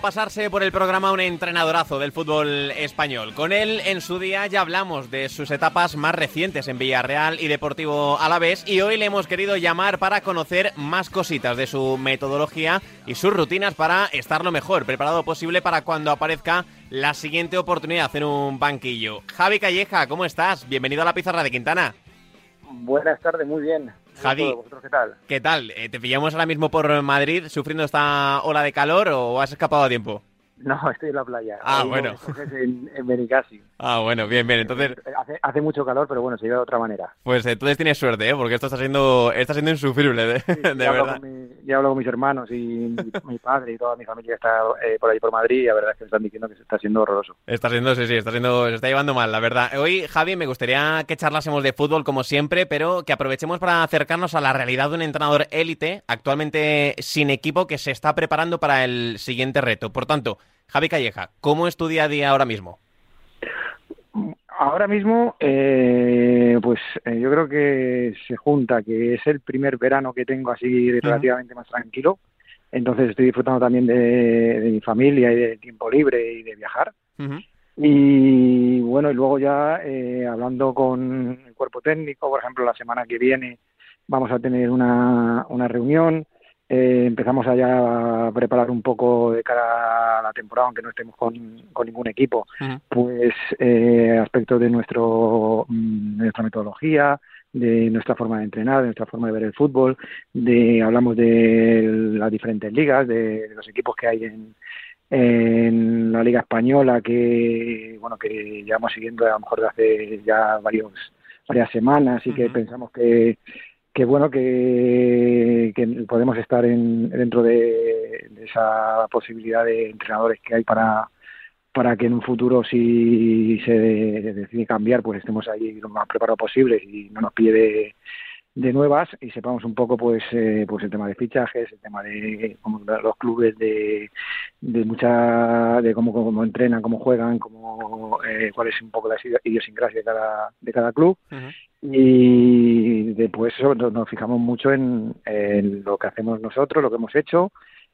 pasarse por el programa un entrenadorazo del fútbol español. Con él en su día ya hablamos de sus etapas más recientes en Villarreal y Deportivo Alavés y hoy le hemos querido llamar para conocer más cositas de su metodología y sus rutinas para estar lo mejor preparado posible para cuando aparezca la siguiente oportunidad en un banquillo. Javi Calleja, ¿cómo estás? Bienvenido a la pizarra de Quintana. Buenas tardes, muy bien. Javi, qué tal? ¿Qué tal? Eh, ¿Te pillamos ahora mismo por Madrid sufriendo esta ola de calor o has escapado a tiempo? No, estoy en la playa. Ah, bueno. En, en Benicassi. Ah, bueno, bien, bien. Entonces... Hace, hace, mucho calor, pero bueno, se lleva de otra manera. Pues entonces tienes suerte, ¿eh? Porque esto está siendo, está siendo insufrible, de, sí, de ya verdad. Hablo con mi, ya hablo con mis hermanos y mi, mi, padre y toda mi familia que está eh, por ahí por Madrid y la verdad es que me están diciendo que se está siendo horroroso. Está siendo, sí, sí, está siendo, se está llevando mal, la verdad. Hoy, Javi, me gustaría que charlásemos de fútbol como siempre, pero que aprovechemos para acercarnos a la realidad de un entrenador élite, actualmente sin equipo, que se está preparando para el siguiente reto. Por tanto, Javi Calleja, ¿cómo es tu día a día ahora mismo? Ahora mismo, eh, pues eh, yo creo que se junta que es el primer verano que tengo así relativamente uh -huh. más tranquilo, entonces estoy disfrutando también de, de, mi familia y de tiempo libre y de viajar. Uh -huh. Y bueno, y luego ya eh, hablando con el cuerpo técnico, por ejemplo, la semana que viene vamos a tener una, una reunión eh, empezamos allá a preparar un poco de cara a la temporada, aunque no estemos con, con ningún equipo, Uh -huh. pues eh, aspectos de, nuestro, mm, de nuestra metodología, de nuestra forma de entrenar, de nuestra forma de ver el fútbol, de hablamos de las diferentes ligas, de, de los equipos que hay en, en la liga española que bueno que llevamos siguiendo a lo mejor de hace ya varios varias semanas y que uh -huh. pensamos que que bueno que, que podemos estar en, dentro de, esa posibilidad de entrenadores que hay para para que en un futuro si se decide cambiar pues estemos ahí lo más preparados posible y no nos pille de, nuevas y sepamos un poco pues eh, pues el tema de fichajes el tema de como los clubes de, de mucha de cómo, cómo entrenan cómo juegan cómo eh, cuál es un poco la idiosincrasia de cada de cada club. Y después nos, fijamos mucho en, lo que hacemos nosotros, lo que hemos hecho,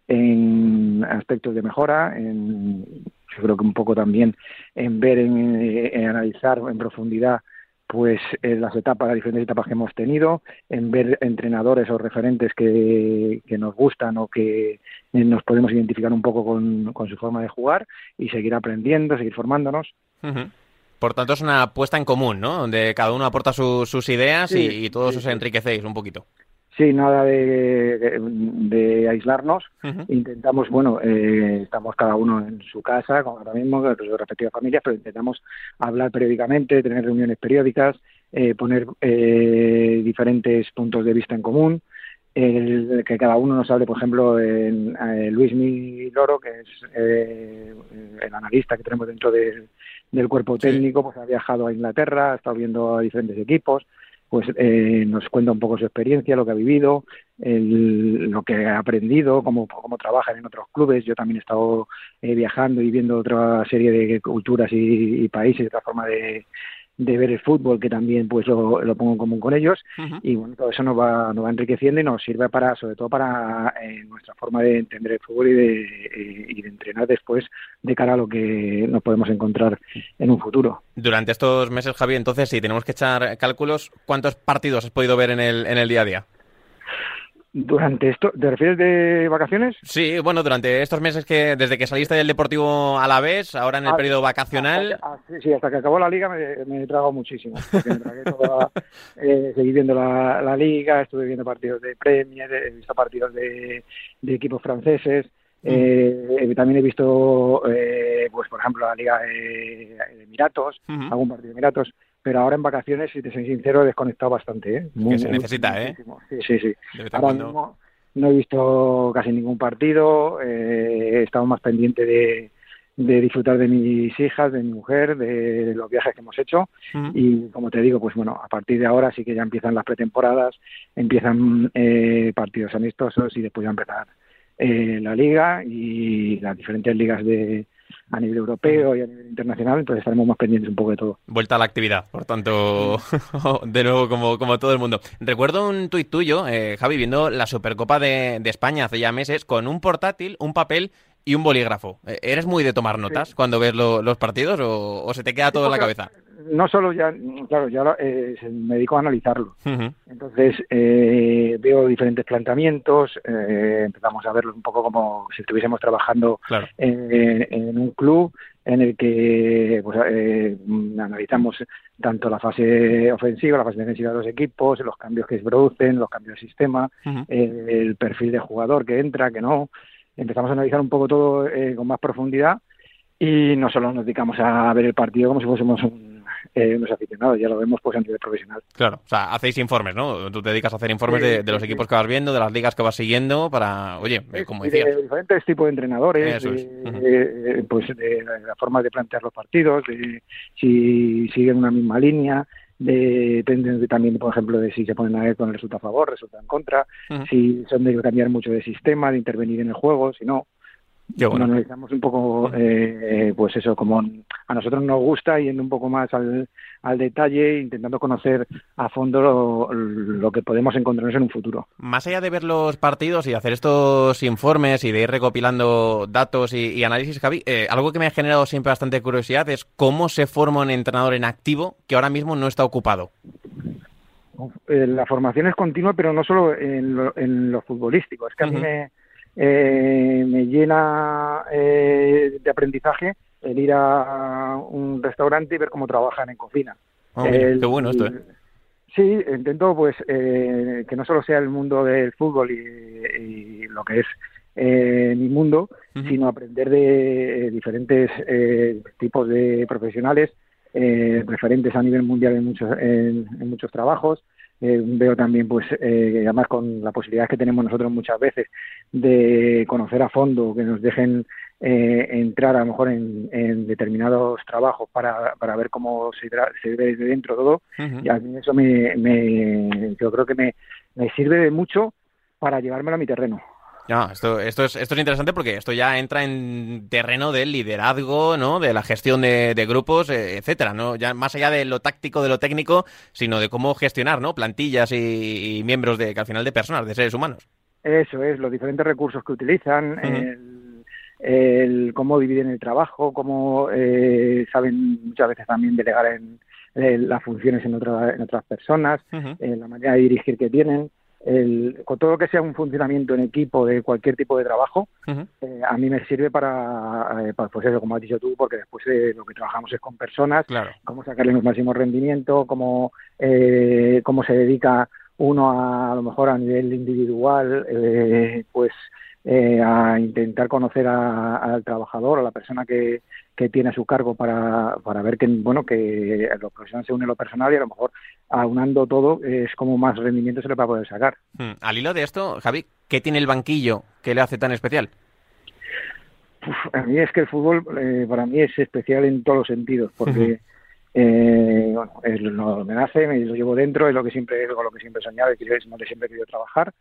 en aspectos de mejora, en, yo creo que un poco también en ver, en, analizar en profundidad pues en las etapas, las diferentes etapas que hemos tenido, en ver entrenadores o referentes que, que nos gustan o que nos podemos identificar un poco con, con, su forma de jugar y seguir aprendiendo, seguir formándonos. Uh. Por tanto, es una apuesta en común, ¿no? Donde cada uno aporta su, sus ideas sí, y, y, todos sí, os enriquecéis un poquito. Sí, nada de, de, de aislarnos. Uh -huh. Intentamos, bueno, eh, estamos cada uno en su casa, con ahora mismo, con sus respectivas familias, pero intentamos hablar periódicamente, tener reuniones periódicas, eh, poner eh, diferentes puntos de vista en común. El, que cada uno nos hable, por ejemplo, en, en Luis Mi Loro, que es eh, el analista que tenemos dentro del, del cuerpo técnico, pues ha viajado a Inglaterra, ha estado viendo a diferentes equipos, pues eh, nos cuenta un poco su experiencia, lo que ha vivido, el, lo que ha aprendido, cómo, cómo trabajan en otros clubes. Yo también he estado eh, viajando y viendo otra serie de culturas y, y países, otra forma de, de ver el fútbol que también pues lo, lo pongo en común con ellos. Uh -huh. y bueno todo eso nos va nos va enriqueciendo y nos sirve para sobre todo para eh, nuestra forma de entender el fútbol y de, eh, y de entrenar después de cara a lo que nos podemos encontrar en un futuro. Durante estos meses Javi entonces si tenemos que echar cálculos cuántos partidos has podido ver en el en el día a día durante esto, ¿te refieres de vacaciones? Sí, bueno, durante estos meses que desde que saliste del Deportivo a la vez, ahora en el ah, periodo vacacional. Hasta, ah, sí, sí, hasta que acabó la liga me, me he tragado muchísimo. Porque me tragué toda, eh, seguí viendo la, la, liga, estuve viendo partidos de Premier, he visto partidos de, de equipos franceses. Mm. Eh, también he visto, eh, pues por ejemplo, la Liga de, de Emiratos, uh -huh. algún partido de Emiratos pero ahora en vacaciones, si te soy sincero, he desconectado bastante. ¿eh? Muy, que se necesita, ¿eh? Sí, sí, sí. Ahora mismo no he visto casi ningún partido, eh, he estado más pendiente de, de, disfrutar de mis hijas, de mi mujer, de los viajes que hemos hecho uh -huh. y como te digo, pues bueno, a partir de ahora sí que ya empiezan las pretemporadas, empiezan eh, partidos amistosos y después ya empezar eh, la liga y las diferentes ligas de a nivel europeo y a nivel internacional, entonces estaremos más pendientes un poco de todo. Vuelta a la actividad, por tanto, de nuevo como, como todo el mundo. Recuerdo un tuit tuyo, eh, Javi, viendo la Supercopa de, de España hace ya meses, con un portátil, un papel y un bolígrafo. Eh, ¿Eres muy de tomar notas cuando ves los partidos o, se te queda todo en la cabeza? No solo ya, claro, ya eh, me dedico a analizarlo. Entonces eh, veo diferentes planteamientos, empezamos a verlos un poco como si estuviésemos trabajando en, un club en el que pues, analizamos tanto la fase ofensiva, la fase defensiva de los equipos, los cambios que se producen, los cambios de sistema, el perfil de jugador que entra, que no. Empezamos a analizar un poco todo eh, con más profundidad y no solo nos dedicamos a ver el partido como si fuésemos un, eh, unos aficionados, ya lo vemos pues a nivel profesional. Claro, o sea, hacéis informes, ¿no? Tú te dedicas a hacer informes de, los equipos que vas viendo, de las ligas que vas siguiendo, para, oye, eh, como decías. De diferentes tipos de entrenadores, pues de la forma de plantear los partidos, de si siguen una misma línea, depende también, por ejemplo, de si se ponen a ver con el resultado a favor, resulta en contra, si son de cambiar mucho de sistema, de intervenir en el juego, si no. Bueno. analizamos un poco, eh, pues eso, como a nosotros nos gusta, yendo un poco más al, al detalle, intentando conocer a fondo lo, que podemos encontrarnos en un futuro. Más allá de ver los partidos y hacer estos informes y de ir recopilando datos y, análisis, Javi, eh, algo que me ha generado siempre bastante curiosidad es cómo se forma un entrenador en activo que ahora mismo no está ocupado. Eh, la formación es continua, pero no solo en lo, en lo futbolístico. Es que a mí me eh, me llena eh, de aprendizaje el ir a un restaurante y ver cómo trabajan en cocina. Ah, qué bueno esto, ¿eh? Sí, intento pues eh, que no solo sea el mundo del fútbol y, lo que es mi mundo, sino aprender de diferentes tipos de profesionales, referentes a nivel mundial en muchos, en muchos trabajos, eh, veo también, pues, eh, además con la posibilidad que tenemos nosotros muchas veces de conocer a fondo, que nos dejen eh, entrar a lo mejor en, determinados trabajos para, para ver cómo se, se ve desde dentro todo. Y a mí eso me, me, yo creo que me, me sirve mucho para llevármelo a mi terreno. No, esto, esto, es, esto es interesante porque esto ya entra en terreno del liderazgo, ¿no? De la gestión de, grupos, eh, etcétera, ¿no? Ya más allá de lo táctico, de lo técnico, sino de cómo gestionar, ¿no? Plantillas y, miembros de, que al final de personas, de seres humanos. Eso es, los diferentes recursos que utilizan, el, cómo dividen el trabajo, cómo eh, saben muchas veces también delegar en, las funciones en, en otras personas, en la manera de dirigir que tienen el, con todo lo que sea un funcionamiento en equipo de cualquier tipo de trabajo, eh, a mí me sirve para, eh, pues eso, como has dicho tú, porque después de lo que trabajamos es con personas, cómo sacarle los máximos rendimiento, cómo, eh, cómo se dedica uno a, a lo mejor a nivel individual, eh, pues eh, a intentar conocer al trabajador, a la persona que, que tiene a su cargo para, para ver que bueno que lo profesional se une a lo personal y a lo mejor aunando todo es como más rendimiento se le va a poder sacar. Hmm. Al hilo de esto, Javi, ¿qué tiene el banquillo que le hace tan especial? a mí es que el fútbol eh, para mí es especial en todos los sentidos porque eh, bueno, es lo, me nace, me lo llevo dentro, es lo que siempre es lo que siempre he soñado, y es donde siempre he querido trabajar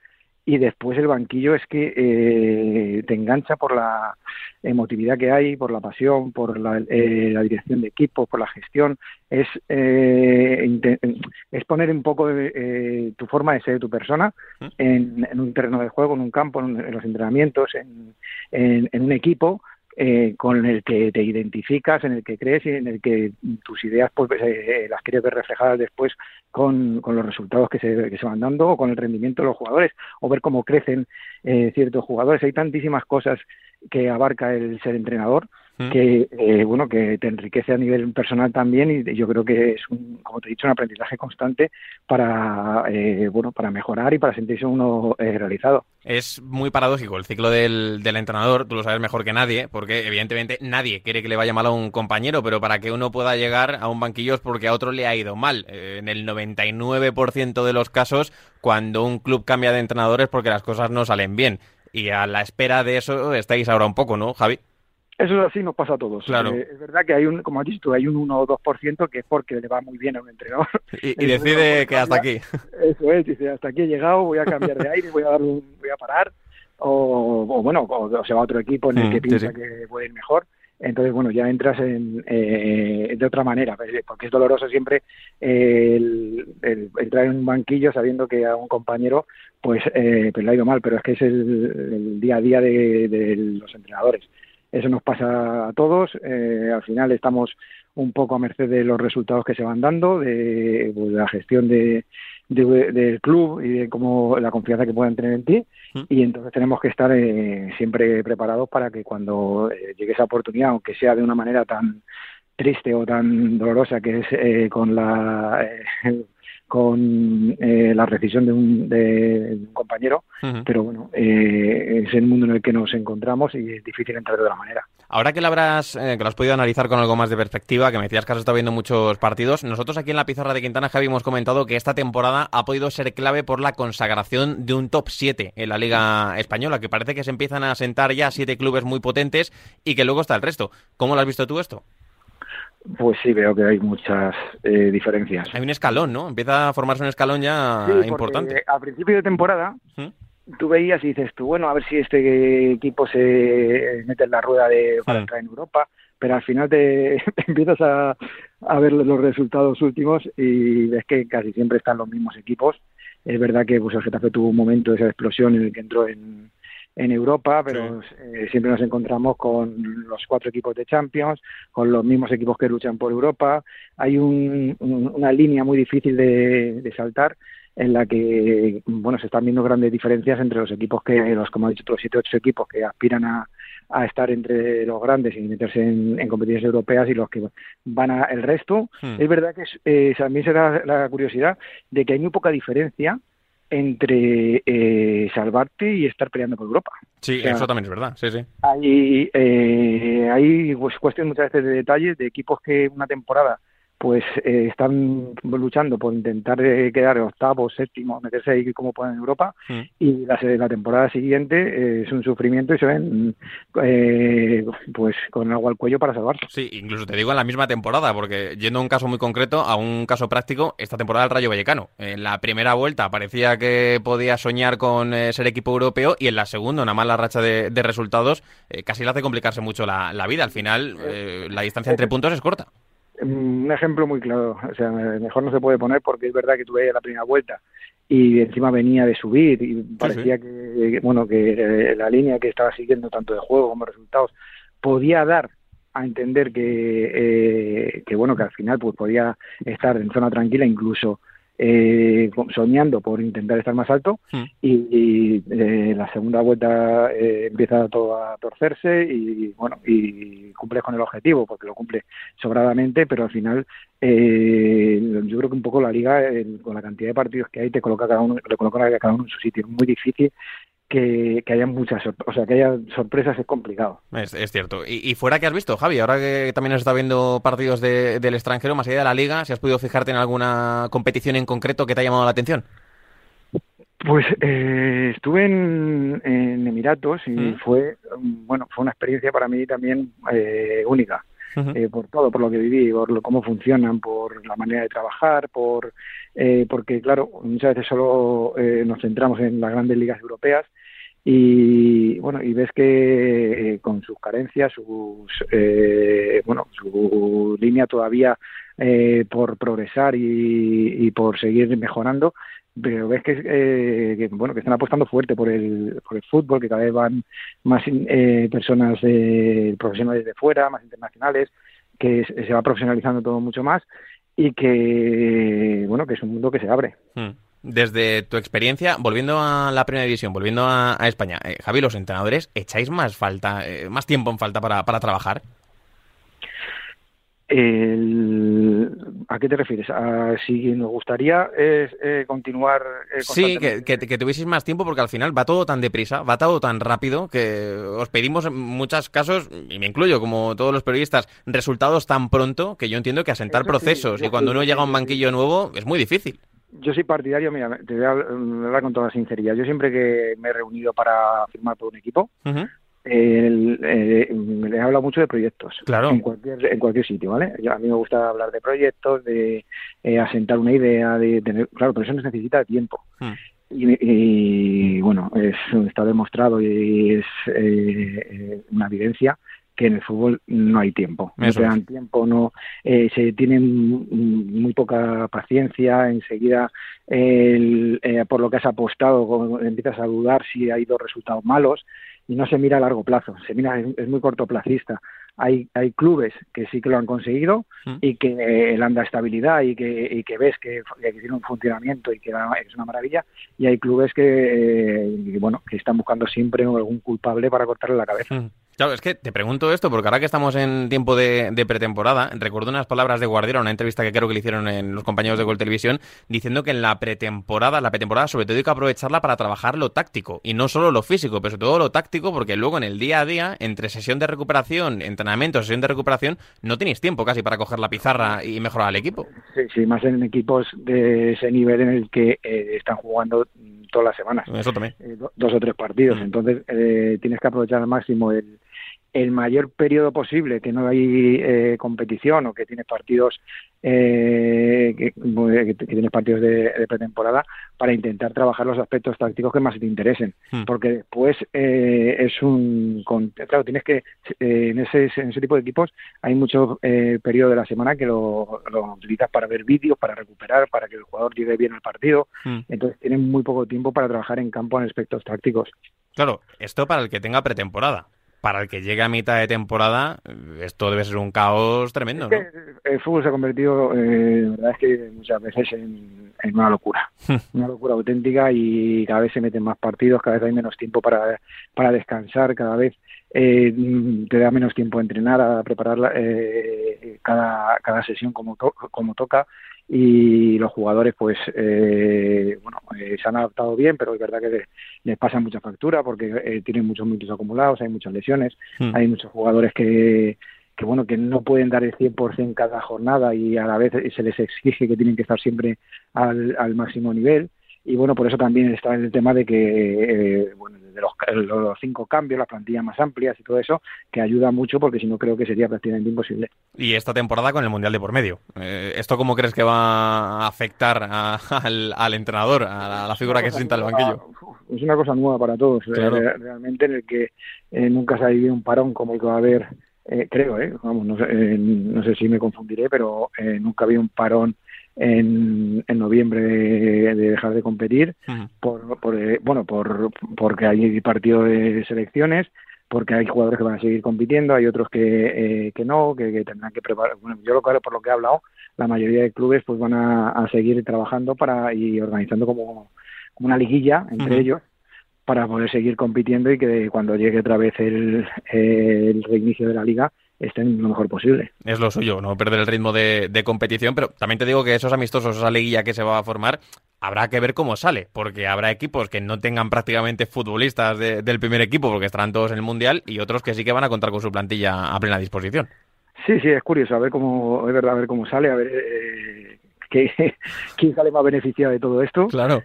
y después el banquillo es que eh, te engancha por la emotividad que hay, por la pasión, por la, eh, dirección de equipo, por la gestión. Es, eh, es poner un poco tu forma de ser, tu persona, ¿Mm? en, un terreno de juego, en un campo, en, los entrenamientos, en, en un equipo eh, con el que te identificas, en el que crees y en el que tus ideas pues, eh, las quieres ver reflejadas después con, con los resultados que se, que se, van dando o con el rendimiento de los jugadores o ver cómo crecen eh, ciertos jugadores. Hay tantísimas cosas que abarca el ser entrenador que eh, bueno que te enriquece a nivel personal también y yo creo que es un, como te he dicho un aprendizaje constante para eh, bueno para mejorar y para sentirse uno eh, realizado. Es muy paradójico el ciclo del, del, entrenador tú lo sabes mejor que nadie porque evidentemente nadie quiere que le vaya mal a un compañero pero para que uno pueda llegar a un banquillo es porque a otro le ha ido mal. En el 99% de los casos cuando un club cambia de entrenadores porque las cosas no salen bien. Y a la espera de eso estáis ahora un poco no Javi eso es así, nos pasa a todos. Claro. Eh, es verdad que hay un, como has dicho, hay un 1 o 2% que es porque le va muy bien a un entrenador. Y, decide que hasta aquí. Eso es, dice, hasta aquí he llegado, voy a cambiar de aire, voy a dar un, voy a parar, o, bueno, o, se va a otro equipo en el mm, que piensa que puede ir mejor. Entonces, bueno, ya entras en, eh, de otra manera, pues, porque es doloroso siempre el, entrar en un banquillo sabiendo que a un compañero pues, eh, pues le ha ido mal, pero es que es el, día a día de los entrenadores eso nos pasa a todos. Eh, al final estamos un poco a merced de los resultados que se van dando, de, pues, la gestión de, del club y de cómo la confianza que puedan tener en ti. Mm. Y entonces tenemos que estar eh, siempre preparados para que cuando eh, llegue esa oportunidad, aunque sea de una manera tan triste o tan dolorosa que es eh, con la con eh, la rescisión de un, de un compañero, pero bueno, eh, es el mundo en el que nos encontramos y es difícil entrar de otra manera. Ahora que lo habrás, eh, que lo has podido analizar con algo más de perspectiva, que me decías que has estado viendo muchos partidos, nosotros aquí en la pizarra de Quintana, Javi, hemos comentado que esta temporada ha podido ser clave por la consagración de un top 7 en la Liga Española, que parece que se empiezan a sentar ya siete clubes muy potentes y que luego está el resto. ¿Cómo lo has visto tú esto? Pues sí, veo que hay muchas eh, diferencias. Hay un escalón, ¿no? Empieza a formarse un escalón ya importante. A principio de temporada, tú veías y dices tú, bueno, a ver si este equipo se mete en la rueda de para entrar en Europa, pero al final te, empiezas a, a, ver los resultados últimos y ves que casi siempre están los mismos equipos. Es verdad que pues, el Getafe tuvo un momento de esa explosión en el que entró en, en Europa, pero eh, siempre nos encontramos con los cuatro equipos de Champions, con los mismos equipos que luchan por Europa. Hay una línea muy difícil de, saltar en la que bueno se están viendo grandes diferencias entre los equipos que los como he dicho los siete ocho equipos que aspiran a, estar entre los grandes y meterse en, competiciones europeas y los que van a el resto hmm. es verdad que eh, también se da la curiosidad de que hay muy poca diferencia entre eh, salvarte y estar peleando por Europa. Sí, eso también es verdad, sí, sí. Hay, eh, hay pues, cuestiones muchas veces de detalles de equipos que una temporada pues eh, están luchando por intentar eh, quedar octavo, séptimo, meterse ahí como pueden en Europa mm. y la, la, temporada siguiente eh, es un sufrimiento y se ven pues con agua al cuello para salvarse. Sí, incluso te digo en la misma temporada, porque yendo a un caso muy concreto, a un caso práctico, esta temporada el Rayo Vallecano. En la primera vuelta parecía que podía soñar con ser equipo europeo y en la segunda, una mala racha de, resultados, casi le hace complicarse mucho la, la vida. Al final, la distancia entre puntos es corta. Un ejemplo muy claro, o sea, mejor no se puede poner porque es verdad que tuve la primera vuelta y encima venía de subir y parecía que, bueno, que eh, la línea que estaba siguiendo tanto de juego como resultados podía dar a entender que, eh, que bueno, que al final pues podía estar en zona tranquila incluso eh, soñando por intentar estar más alto. Hmm. y, eh, la segunda vuelta eh, empieza todo a torcerse y bueno y cumple con el objetivo porque lo cumple sobradamente pero al final eh, yo creo que un poco la liga con la cantidad de partidos que hay te coloca cada uno le coloca a cada uno en su sitio es muy difícil que, haya muchas, o sea, que haya sorpresas es complicado. Es, cierto. Y, fuera que has visto, Javi, ahora que también has estado viendo partidos del extranjero, más allá de la liga, si has podido fijarte en alguna competición en concreto que te ha llamado la atención. Pues eh, estuve en, Emiratos y ¿Mm? fue, bueno, fue una experiencia para mí también eh, única. Eh, por todo, por lo que viví, por cómo funcionan, por la manera de trabajar, por eh, porque claro, muchas veces solo eh, nos centramos en las grandes ligas europeas y bueno y ves que con sus carencias, sus bueno su línea todavía por progresar y, y por seguir mejorando pero ves que, bueno que están apostando fuerte por el por el fútbol que cada vez van más eh, personas profesionales de fuera más internacionales que se va profesionalizando todo mucho más y que bueno que es un mundo que se abre hmm. desde tu experiencia volviendo a la primera división volviendo a, España eh, Javi los entrenadores echáis más falta eh, más tiempo en falta para, para trabajar el, ¿A qué te refieres? ¿A si nos gustaría eh, continuar? Eh, sí, que, que, tuvieseis más tiempo porque al final va todo tan deprisa, va todo tan rápido que os pedimos en muchos casos, y me incluyo como todos los periodistas, resultados tan pronto que yo entiendo que asentar procesos y cuando uno llega a un banquillo nuevo es muy difícil. Yo soy partidario, mira, te voy a hablar con toda sinceridad. Yo siempre que me he reunido para firmar por un equipo, eh, les he hablado mucho de proyectos claro. en cualquier en cualquier sitio vale a mí me gusta hablar de proyectos de eh, asentar una idea de tener claro pero eso necesita tiempo hmm. y, bueno es, está demostrado y es eh, una evidencia que en el fútbol no hay tiempo, no se dan tiempo, no eh, se tiene muy poca paciencia, enseguida el, eh, por lo que has apostado empiezas a dudar si hay dos resultados malos y no se mira a largo plazo, se mira, es, muy cortoplacista. Hay, hay clubes que sí que lo han conseguido mm. y que eh, han dado estabilidad y que, y que ves que, tiene un funcionamiento y que es una maravilla y hay clubes que, eh, bueno, que están buscando siempre algún culpable para cortarle la cabeza. Mm. Claro, es que te pregunto esto porque ahora que estamos en tiempo de, pretemporada, recuerdo unas palabras de Guardiola, una entrevista que creo que le hicieron en los compañeros de Gol Televisión, diciendo que en la pretemporada, la pretemporada sobre todo hay que aprovecharla para trabajar lo táctico y no solo lo físico, pero sobre todo lo táctico porque luego en el día a día, entre sesión de recuperación, entrenamiento, sesión de recuperación, no tenéis tiempo casi para coger la pizarra y mejorar al equipo. Sí, sí, más en equipos de ese nivel en el que eh, están jugando todas las semanas. Eso también. Eh, dos o tres partidos. Mm. Entonces eh, tienes que aprovechar al máximo el el mayor periodo posible que no hay eh, competición o que tienes partidos eh, que, tienes partidos de, pretemporada para intentar trabajar los aspectos tácticos que más te interesen hmm. porque después eh, es un claro tienes que en ese en ese tipo de equipos hay mucho periodo de la semana que lo, utilizas para ver vídeos para recuperar para que el jugador llegue bien al partido hmm. entonces tienes muy poco tiempo para trabajar en campo en aspectos tácticos Claro, esto para el que tenga pretemporada para el que llegue a mitad de temporada, esto debe ser un caos tremendo. ¿no? el fútbol se ha convertido, eh, la verdad es que muchas veces en, una locura, una locura auténtica y cada vez se meten más partidos, cada vez hay menos tiempo para, para descansar, cada vez eh, te da menos tiempo a entrenar, a preparar eh, cada, cada sesión como, como toca y los jugadores pues eh, bueno eh, se han adaptado bien pero es verdad que les, pasa mucha factura porque eh, tienen muchos minutos acumulados hay muchas lesiones hmm. hay muchos jugadores que que bueno que no pueden dar el 100% cada jornada y a la vez se les exige que tienen que estar siempre al, al máximo nivel y bueno, por eso también está el tema de que, eh, bueno, de los, cinco cambios, las plantillas más amplias y todo eso, que ayuda mucho porque si no creo que sería prácticamente imposible. Y esta temporada con el Mundial de por medio, eh, ¿esto cómo crees que va a afectar al, entrenador, a la, figura que se sienta en el banquillo? Es una cosa nueva para todos, eh, realmente en el que nunca se ha vivido un parón como el que va a haber, creo, Vamos, no, sé, no sé si me confundiré, pero nunca había un parón en, en noviembre de, dejar de competir por, por, eh, bueno por porque hay partido de selecciones porque hay jugadores que van a seguir compitiendo hay otros que, eh, que no que, tendrán que preparar bueno yo lo que por lo que he hablado la mayoría de clubes pues van a, seguir trabajando para y organizando como, como una liguilla entre ellos para poder seguir compitiendo y que cuando llegue otra vez el, el reinicio de la liga estén lo mejor posible. Es lo suyo, no perder el ritmo de, competición, pero también te digo que esos amistosos, esa liguilla que se va a formar, habrá que ver cómo sale, porque habrá equipos que no tengan prácticamente futbolistas del primer equipo, porque estarán todos en el Mundial, y otros que sí que van a contar con su plantilla a plena disposición. Sí, sí, es curioso, a ver cómo, es verdad, a ver cómo sale, a ver eh, quién sale más beneficiado de todo esto. Claro.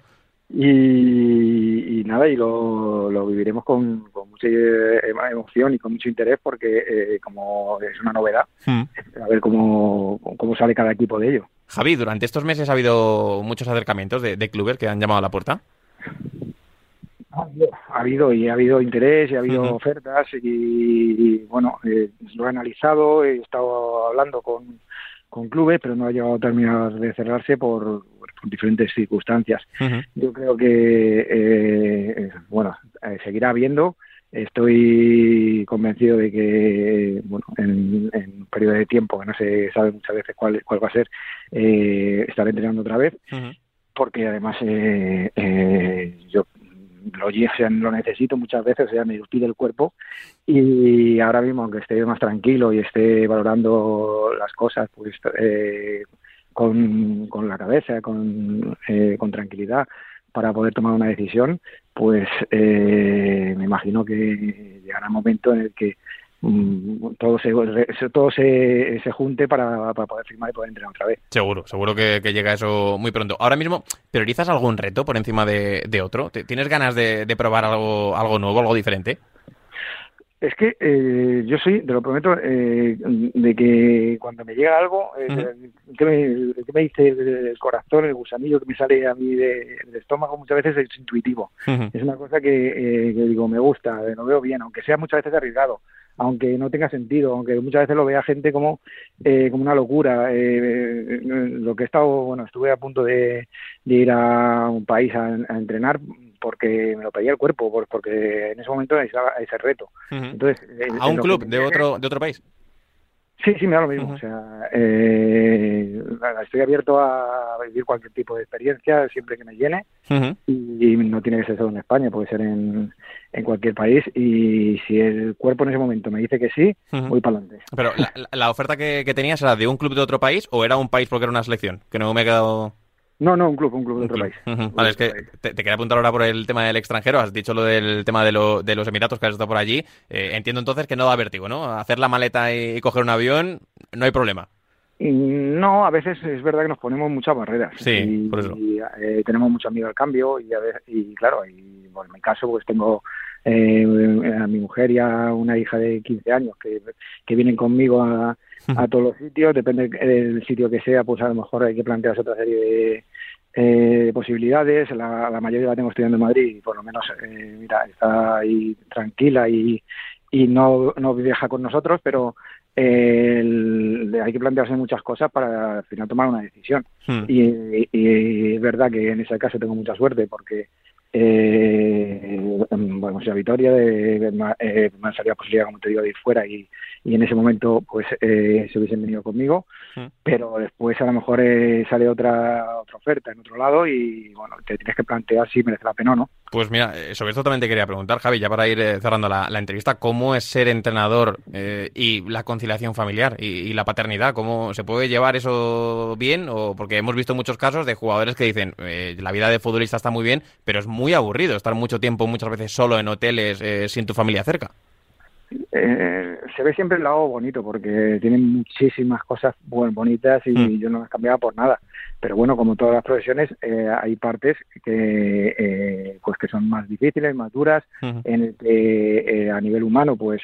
Y, nada, y lo, viviremos con, mucha emoción y con mucho interés porque eh, como es una novedad, hmm. a ver cómo, cómo sale cada equipo de ello. Javi, durante estos meses ha habido muchos acercamientos de, clubes que han llamado a la puerta. Ha habido, y ha habido interés y ha habido ofertas y, bueno, eh, lo he analizado, he estado hablando con, con clubes, pero no ha llegado a terminar de cerrarse por, diferentes circunstancias. Yo creo que, eh, bueno, eh, seguirá habiendo. Estoy convencido de que, bueno, en, un periodo de tiempo que no se sabe muchas veces cuál, cuál va a ser, eh, estaré entrenando otra vez, porque además eh, eh, yo lo, lo necesito muchas veces, o sea, me pide el cuerpo y ahora mismo, aunque esté más tranquilo y esté valorando las cosas, pues eh, con, con la cabeza, con, eh, con tranquilidad para poder tomar una decisión, pues eh, me imagino que llegará un momento en el que mm, todo se todo se, se junte para, para, poder firmar y poder entrenar otra vez. Seguro, seguro que, llega eso muy pronto. Ahora mismo, ¿priorizas algún reto por encima de, de otro? ¿Tienes ganas de, de probar algo, algo nuevo, algo diferente? Es que eh, yo soy, te lo prometo, eh, de que cuando me llega algo, eh, que, me, que, me, dice el corazón, el gusanillo que me sale a mí de, del estómago, muchas veces es intuitivo. Es una cosa que, que, digo, me gusta, lo veo bien, aunque sea muchas veces arriesgado, aunque no tenga sentido, aunque muchas veces lo vea gente como, como una locura. lo que he estado, bueno, estuve a punto de, ir a un país a entrenar porque me lo pedía el cuerpo, porque en ese momento necesitaba ese reto. Entonces, ¿A un club de otro, de otro país? Sí, sí, me da lo mismo. O sea, eh, estoy abierto a vivir cualquier tipo de experiencia siempre que me llene y, no tiene que ser solo en España, puede ser en, en cualquier país y si el cuerpo en ese momento me dice que sí, voy para adelante. Pero la, oferta que, que, tenías era de un club de otro país o era un país porque era una selección, que no me he quedado... No, no, un club, un club de otro país. Vale, es que te, quería apuntar ahora por el tema del extranjero. Has dicho lo del tema de, lo, de los Emiratos que has estado por allí. Eh, entiendo entonces que no da vértigo, ¿no? Hacer la maleta y, coger un avión, no hay problema. No, a veces es verdad que nos ponemos muchas barreras. Sí, y, por eso. Y, eh, tenemos mucho miedo al cambio y, a y claro, y bueno, en mi caso pues tengo eh, a mi mujer y a una hija de 15 años que, que vienen conmigo a, a todos los sitios, depende del sitio que sea, pues a lo mejor hay que plantearse otra serie de, eh, posibilidades. La, la, mayoría la tengo estudiando en Madrid y por lo menos, eh, mira, está ahí tranquila y, y no, no viaja con nosotros, pero eh, hay que plantearse muchas cosas para al final tomar una decisión. Hmm. Y, y, es verdad que en ese caso tengo mucha suerte porque eh, bueno, si a Vitoria de, eh, me salía posibilidad, como te digo, de ir fuera y, y en ese momento pues eh, se hubiesen venido conmigo, mm. pero después a lo mejor eh, sale otra, otra oferta en otro lado y bueno, te tienes que plantear si merece la pena o no. Pues mira, eh, sobre esto también te quería preguntar, Javi, ya para ir cerrando la, entrevista, ¿cómo es ser entrenador y la conciliación familiar y, la paternidad? ¿Cómo se puede llevar eso bien? O porque hemos visto muchos casos de jugadores que dicen, la vida de futbolista está muy bien, pero es muy aburrido estar mucho tiempo, muchas veces solo en hoteles sin tu familia cerca. Eh, se ve siempre el lado bonito porque tienen muchísimas cosas bonitas y hmm. yo no las cambiaba por nada. Pero bueno, como todas las profesiones, eh, hay partes que eh, pues que son más difíciles, más duras, en el que a nivel humano, pues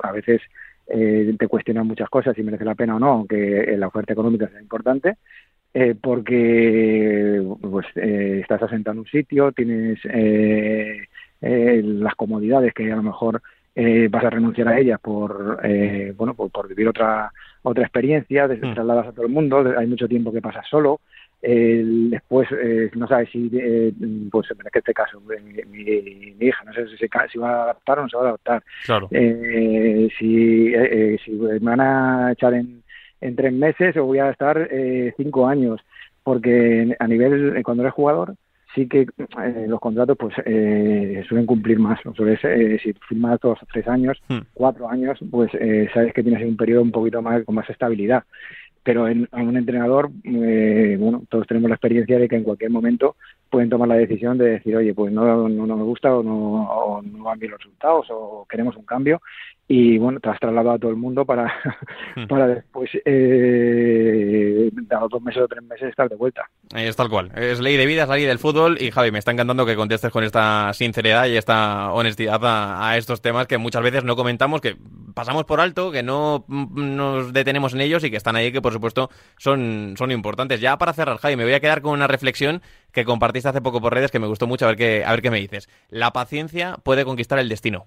a veces te cuestionan muchas cosas si merece la pena o no, aunque la oferta económica sea importante. porque pues estás asentado en un sitio, tienes eh, las comodidades que a lo mejor eh, vas a renunciar a ellas por eh, bueno por, vivir otra otra experiencia, desde mm. trasladas a todo el mundo, hay mucho tiempo que pasas solo. después no sabes si pues en este caso mi, hija no sé si, se, si va a adaptar o no se va a adaptar claro. si, si me van a echar en, en tres meses o voy a estar cinco años porque a nivel cuando eres jugador sí que eh, los contratos pues eh, suelen cumplir más. Eh, si firmas dos o tres años, hmm. cuatro años, pues sabes que tienes un periodo un poquito más con más estabilidad. Pero en, un entrenador, bueno, todos tenemos la experiencia de que en cualquier momento pueden tomar la decisión de decir, oye, pues no, no, me gusta o no, o no van bien los resultados o queremos un cambio y bueno, te has trasladado a todo el mundo para, para después, eh, los dos meses o tres meses, estar de vuelta. Es tal cual. Es ley de vida, es ley del fútbol. Y Javi, me está encantando que contestes con esta sinceridad y esta honestidad a, estos temas que muchas veces no comentamos, que pasamos por alto, que no nos detenemos en ellos y que están ahí, que por supuesto son, son importantes. Ya para cerrar, Javi, me voy a quedar con una reflexión que compartiste hace poco por redes que me gustó mucho, a ver qué, a ver qué me dices. La paciencia puede conquistar el destino.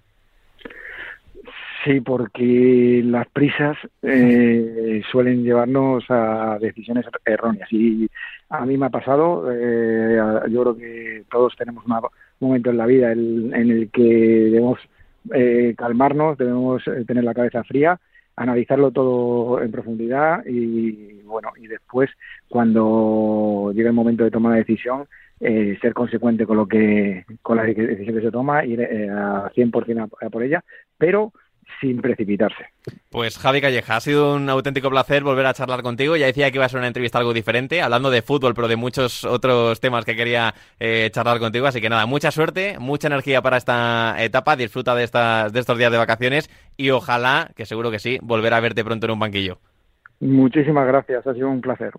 Sí, porque las prisas eh, suelen llevarnos a decisiones erróneas y a mí me ha pasado, eh, yo creo que todos tenemos un momento en la vida en, el que debemos eh, calmarnos, debemos tener la cabeza fría, analizarlo todo en profundidad y bueno, y después cuando llegue el momento de tomar la decisión, ser consecuente con lo que con la decisión que se toma, ir a 100% a por ella, pero sin precipitarse. Pues Javi Calleja, ha sido un auténtico placer volver a charlar contigo. Ya decía que iba a ser una entrevista algo diferente, hablando de fútbol, pero de muchos otros temas que quería eh, charlar contigo. Así que nada, mucha suerte, mucha energía para esta etapa. Disfruta de, estas, de estos días de vacaciones y ojalá, que seguro que sí, volver a verte pronto en un banquillo. Muchísimas gracias, ha sido un placer.